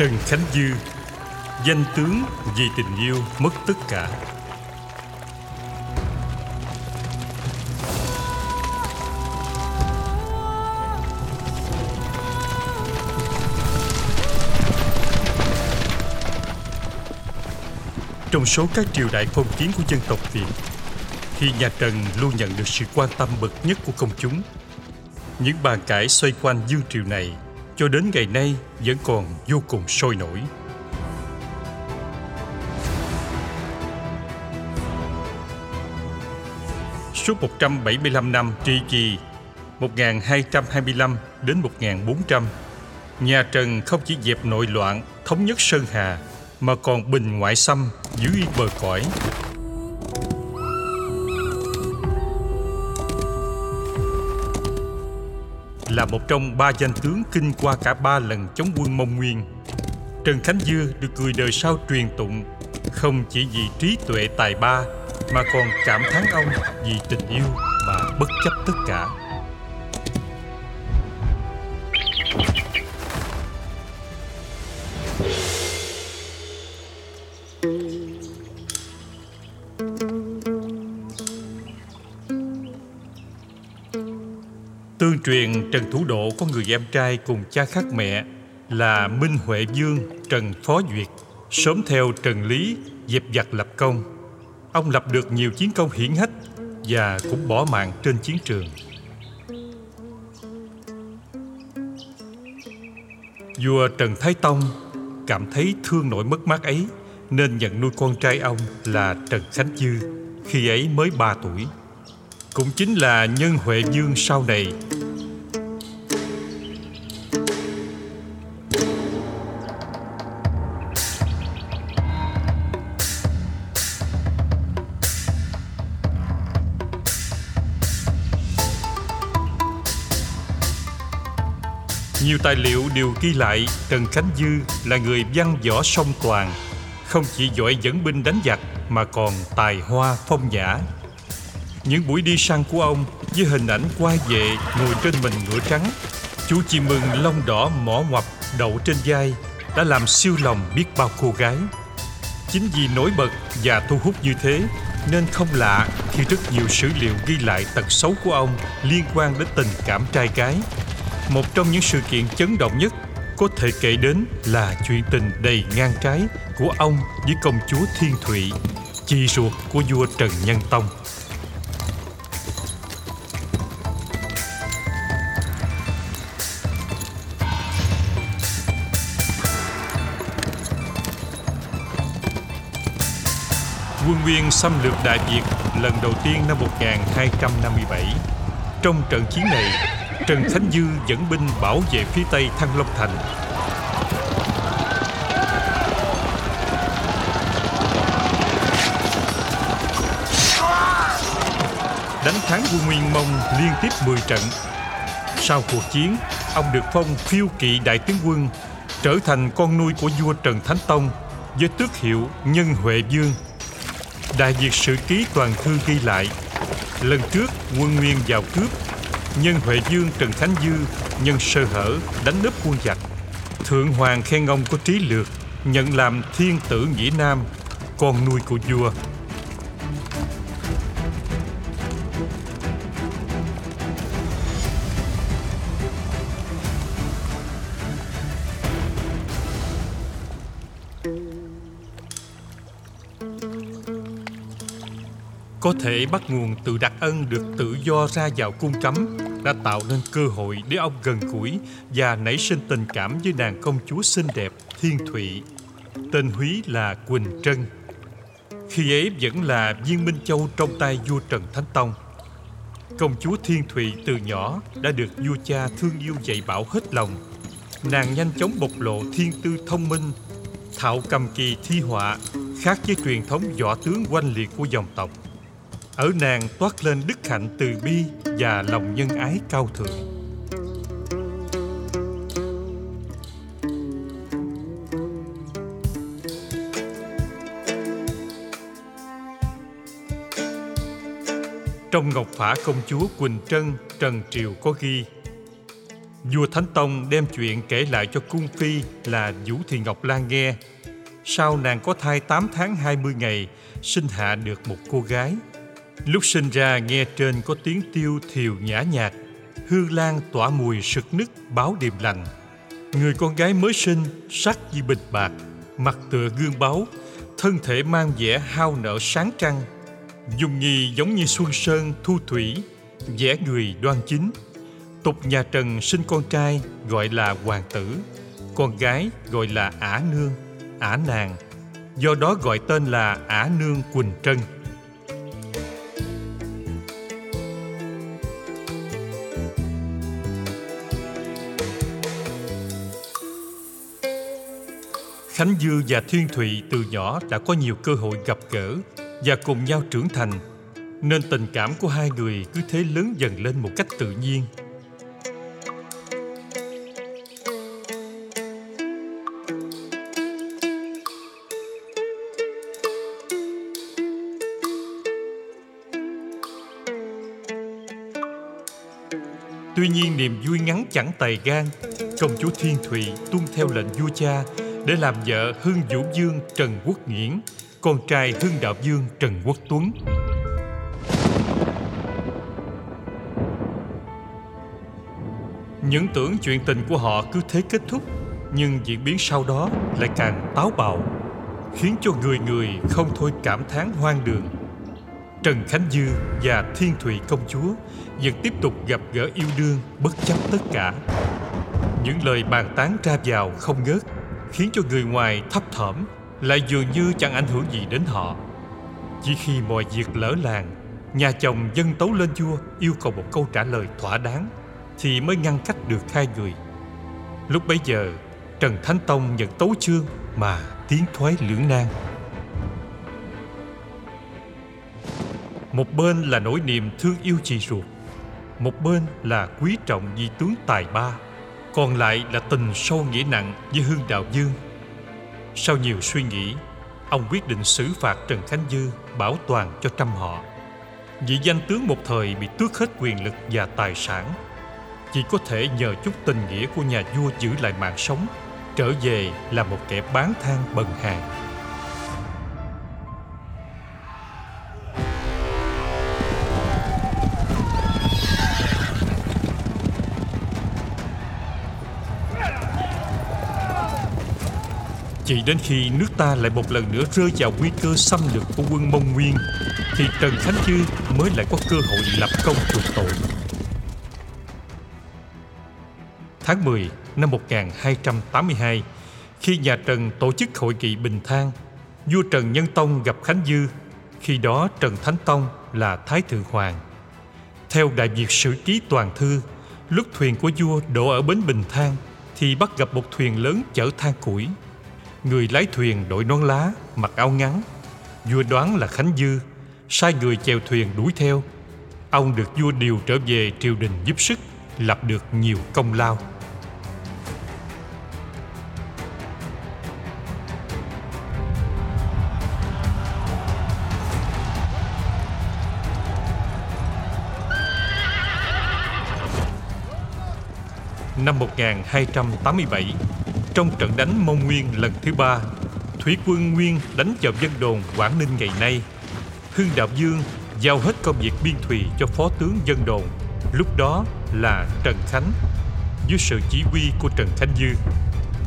Trần Khánh Dư, Danh tướng vì tình yêu mất tất cả. Trong số các triều đại phong kiến của dân tộc Việt Thì nhà Trần luôn nhận được sự quan tâm bậc nhất của công chúng, Những bàn cãi xoay quanh dương triều này cho đến ngày nay vẫn còn vô cùng sôi nổi. Suốt 175 năm trị kỳ 1225 đến 1400, nhà Trần không chỉ dẹp nội loạn, thống nhất Sơn Hà, mà còn bình ngoại xâm, giữ yên bờ cõi, là một trong ba danh tướng kinh qua cả ba lần chống quân Mông Nguyên. Trần Khánh Dư được người đời sau truyền tụng không chỉ vì trí tuệ tài ba mà còn cảm thán ông vì tình yêu mà bất chấp tất cả. Tương truyền Trần Thủ Độ có người em trai cùng cha khác mẹ là Minh Huệ Dương Trần Phó Duyệt, sớm theo Trần Lý dẹp giặc lập công. Ông lập được nhiều chiến công hiển hách và cũng bỏ mạng trên chiến trường. Vua Trần Thái Tông cảm thấy thương nỗi mất mát ấy nên nhận nuôi con trai ông là Trần Khánh Dư khi ấy mới 3 tuổi. Cũng chính là nhân Huệ Dương sau này Nhiều tài liệu đều ghi lại Trần Khánh Dư là người văn võ song toàn, không chỉ giỏi dẫn binh đánh giặc mà còn tài hoa phong nhã. Những buổi đi săn của ông với hình ảnh quay về ngồi trên mình ngựa trắng, chú chim mừng lông đỏ mỏ ngoập đậu trên vai đã làm siêu lòng biết bao cô gái. Chính vì nổi bật và thu hút như thế nên không lạ khi rất nhiều sử liệu ghi lại tật xấu của ông liên quan đến tình cảm trai gái một trong những sự kiện chấn động nhất có thể kể đến là chuyện tình đầy ngang trái của ông với công chúa Thiên Thụy, chị ruột của vua Trần Nhân Tông. Quân Nguyên xâm lược Đại Việt lần đầu tiên năm 1257. Trong trận chiến này, Trần Khánh Dư dẫn binh bảo vệ phía tây Thăng Long Thành. Đánh thắng quân Nguyên Mông liên tiếp 10 trận. Sau cuộc chiến, ông được phong phiêu kỵ đại tướng quân, trở thành con nuôi của vua Trần Thánh Tông với tước hiệu Nhân Huệ Dương. Đại Việt Sử Ký Toàn Thư ghi lại, lần trước quân Nguyên vào cướp Nhân Huệ Dương Trần Khánh Dư nhân sơ hở đánh nấp quân giặc. Thượng Hoàng khen ông có trí lược, nhận làm thiên tử Nghĩa Nam, con nuôi của vua. Có thể bắt nguồn từ đặc ân được tự do ra vào cung cấm đã tạo nên cơ hội để ông gần gũi và nảy sinh tình cảm với nàng công chúa xinh đẹp Thiên Thụy. Tên Húy là Quỳnh Trân. Khi ấy vẫn là viên Minh Châu trong tay vua Trần Thánh Tông. Công chúa Thiên Thụy từ nhỏ đã được vua cha thương yêu dạy bảo hết lòng. nàng nhanh chóng bộc lộ thiên tư thông minh, thạo cầm kỳ thi họa, khác với truyền thống võ tướng oanh liệt của dòng tộc. Ở nàng toát lên đức hạnh từ bi và lòng nhân ái cao thượng. Trong Ngọc Phả công chúa Quỳnh Trân, Trần Triều có ghi Vua Thánh Tông đem chuyện kể lại cho cung phi là Vũ Thị Ngọc Lan nghe. Sau nàng có thai 8 tháng 20 ngày, sinh hạ được một cô gái. Lúc sinh ra nghe trên có tiếng tiêu thiều nhã nhạc, hương lan tỏa mùi sực nức báo điềm lành. Người con gái mới sinh, sắc như bình bạc, mặt tựa gương báu, thân thể mang vẻ hao nở sáng trăng, Dung Nhi giống như Xuân Sơn, Thu Thủy, vẻ người đoan chính. Tục nhà Trần sinh con trai gọi là hoàng tử, con gái gọi là ả nương, ả nàng. Do đó gọi tên là ả nương Quỳnh Trân. Khánh Dư và Thiên Thụy từ nhỏ đã có nhiều cơ hội gặp gỡ và cùng nhau trưởng thành. Nên tình cảm của hai người cứ thế lớn dần lên một cách tự nhiên. Tuy nhiên niềm vui ngắn chẳng tài gan, Công chúa Thiên Thụy tuân theo lệnh vua cha để làm vợ Hưng Vũ Dương Trần Quốc Nghiễn con trai Hưng Đạo Dương Trần Quốc Tuấn. Những tưởng chuyện tình của họ cứ thế kết thúc, nhưng diễn biến sau đó lại càng táo bạo, khiến cho người người không thôi cảm thán hoang đường. Trần Khánh Dư và Thiên Thụy công chúa vẫn tiếp tục gặp gỡ yêu đương bất chấp tất cả. Những lời bàn tán ra vào không ngớt, khiến cho người ngoài thấp thỏm lại dường như chẳng ảnh hưởng gì đến họ. Chỉ khi mọi việc lỡ làng, nhà chồng dân tấu lên vua yêu cầu một câu trả lời thỏa đáng thì mới ngăn cách được hai người. Lúc bấy giờ, Trần Thánh Tông nhận tấu chương mà tiến thoái lưỡng nan. Một bên là nỗi niềm thương yêu chị ruột, một bên là quý trọng vì tướng tài ba, còn lại là tình sâu nghĩa nặng với Hương Đạo Dương sau nhiều suy nghĩ, ông quyết định xử phạt Trần Khánh Dư bảo toàn cho trăm họ. Vị danh tướng một thời bị tước hết quyền lực và tài sản. Chỉ có thể nhờ chút tình nghĩa của nhà vua giữ lại mạng sống, trở về là một kẻ bán than bần hàng. Chỉ đến khi nước ta lại một lần nữa rơi vào nguy cơ xâm lược của quân Mông Nguyên, Thì Trần Khánh Dư mới lại có cơ hội lập công chuộc tội. Tháng 10 năm 1282 Khi nhà Trần tổ chức hội nghị bình thang, Vua Trần Nhân Tông gặp Khánh Dư. Khi đó Trần Thánh Tông là Thái Thượng Hoàng. Theo Đại Việt Sử Ký Toàn Thư, Lúc thuyền của vua đổ ở bến Bình Thang Thì bắt gặp một thuyền lớn chở than củi. Người lái thuyền đội nón lá, mặc áo ngắn. Vua đoán là Khánh Dư, sai người chèo thuyền đuổi theo. Ông được vua điều trở về triều đình giúp sức, lập được nhiều công lao. Năm 1287, trong trận đánh Mông Nguyên lần thứ ba, Thủy quân Nguyên đánh vào dân đồn Quảng Ninh ngày nay. Hưng Đạo Dương giao hết công việc biên thùy cho phó tướng dân đồn, lúc đó là Trần Khánh, dưới sự chỉ huy của Trần Khánh Dư.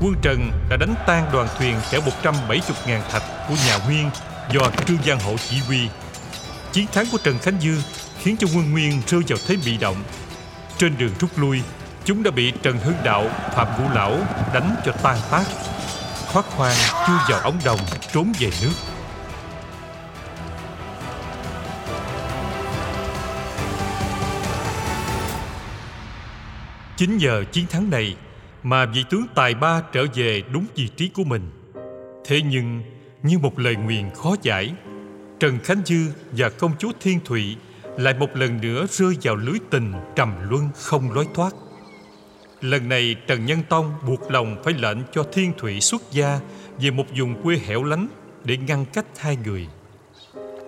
Quân Trần đã đánh tan đoàn thuyền chở 170.000 thạch của nhà Nguyên do Trương Giang Hộ chỉ huy. Chiến thắng của Trần Khánh Dư khiến cho quân Nguyên rơi vào thế bị động. Trên đường rút lui, Chúng đã bị Trần Hưng Đạo, Phạm Ngũ Lão đánh cho tan tác. Thoát khoan chui vào ống đồng trốn về nước. Chính nhờ chiến thắng này mà vị tướng tài ba trở về đúng vị trí của mình. Thế nhưng, như một lời nguyền khó giải, Trần Khánh Dư và công chúa Thiên Thụy lại một lần nữa rơi vào lưới tình trầm luân không lối thoát. Lần này Trần Nhân Tông buộc lòng phải lệnh cho Thiên Thụy xuất gia về một vùng quê hẻo lánh để ngăn cách hai người.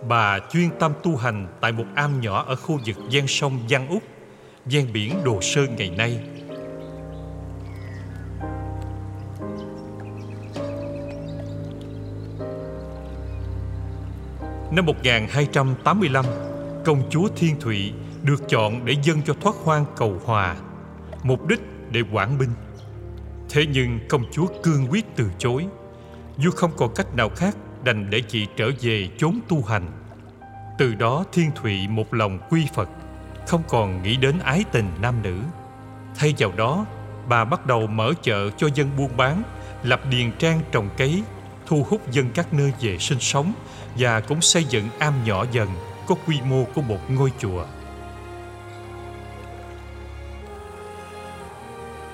Bà chuyên tâm tu hành tại một am nhỏ ở khu vực gian sông Giang Úc, gian biển Đồ Sơn ngày nay. Năm 1285, công chúa Thiên Thụy được chọn để dâng cho thoát hoang cầu hòa, mục đích để quản binh. Thế nhưng công chúa cương quyết từ chối. Vua không còn cách nào khác đành để chị trở về chốn tu hành. Từ đó Thiên Thụy một lòng quy Phật, không còn nghĩ đến ái tình nam nữ. Thay vào đó, bà bắt đầu mở chợ cho dân buôn bán, lập điền trang trồng cấy, thu hút dân các nơi về sinh sống và cũng xây dựng am nhỏ dần có quy mô của một ngôi chùa.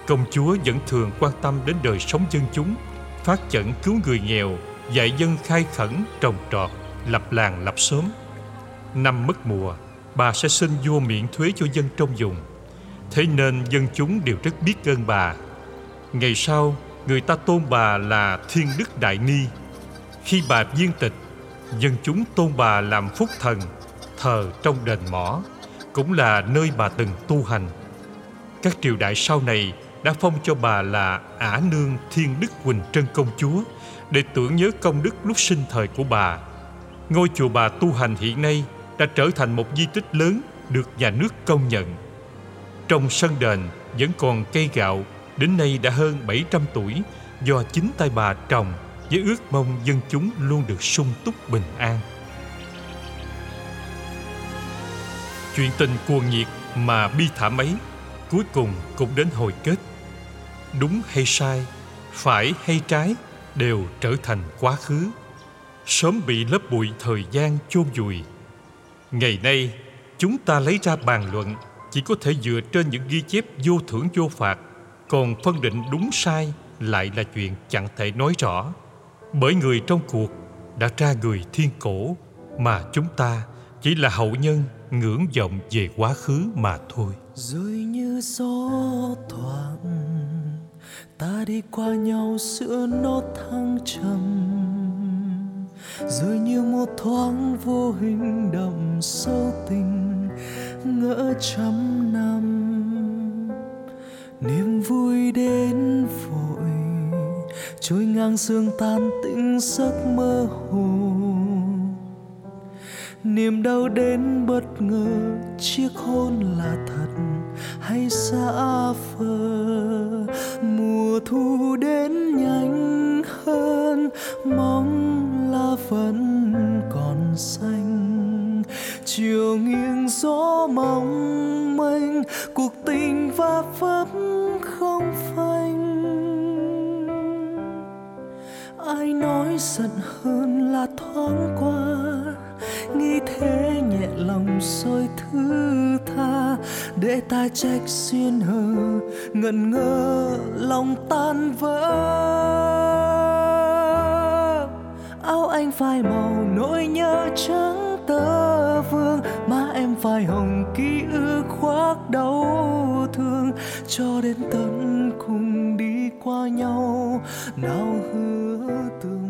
Công chúa vẫn thường quan tâm đến đời sống dân chúng, phát chẩn cứu người nghèo, dạy dân khai khẩn, trồng trọt, lập làng lập xóm. Năm mất mùa, bà sẽ xin vua miễn thuế cho dân trong vùng. Thế nên dân chúng đều rất biết ơn bà. Ngày sau, người ta tôn bà là Thiên Đức Đại Ni. Khi bà viên tịch, dân chúng tôn bà làm phúc thần, thờ trong đền mỏ, cũng là nơi bà từng tu hành. Các triều đại sau này đã phong cho bà là Ả Nương Thiên Đức Quỳnh Trân Công Chúa, để tưởng nhớ công đức lúc sinh thời của bà. Ngôi chùa bà tu hành hiện nay đã trở thành một di tích lớn được nhà nước công nhận. Trong sân đền vẫn còn cây gạo, đến nay đã hơn 700 tuổi, do chính tay bà trồng với ước mong dân chúng luôn được sung túc bình an. Chuyện tình cuồng nhiệt mà bi thảm ấy cuối cùng cũng đến hồi kết. Đúng hay sai, phải hay trái đều trở thành quá khứ, sớm bị lớp bụi thời gian chôn vùi. Ngày nay, chúng ta lấy ra bàn luận chỉ có thể dựa trên những ghi chép vô thưởng vô phạt, còn phân định đúng sai lại là chuyện chẳng thể nói rõ. Bởi người trong cuộc đã ra người thiên cổ mà chúng ta chỉ là hậu nhân ngưỡng vọng về quá khứ mà thôi. Rồi như gió thoảng ta đi qua nhau giữa nốt thăng trầm, rồi như một thoáng vô hình đậm sâu tình ngỡ trăm năm. Niềm vui đến vội, trôi ngang sương tan tĩnh giấc mơ hồ. Niềm đau đến bất ngờ, chiếc hôn là thật hay xa vời để ta trách xuyên hờ, ngẩn ngơ, lòng tan vỡ. Áo anh phai màu, nỗi nhớ trắng tơ vương, má em phai hồng, ký ức khoác đau thương. Cho đến tận cùng đi qua nhau, nào hứa tương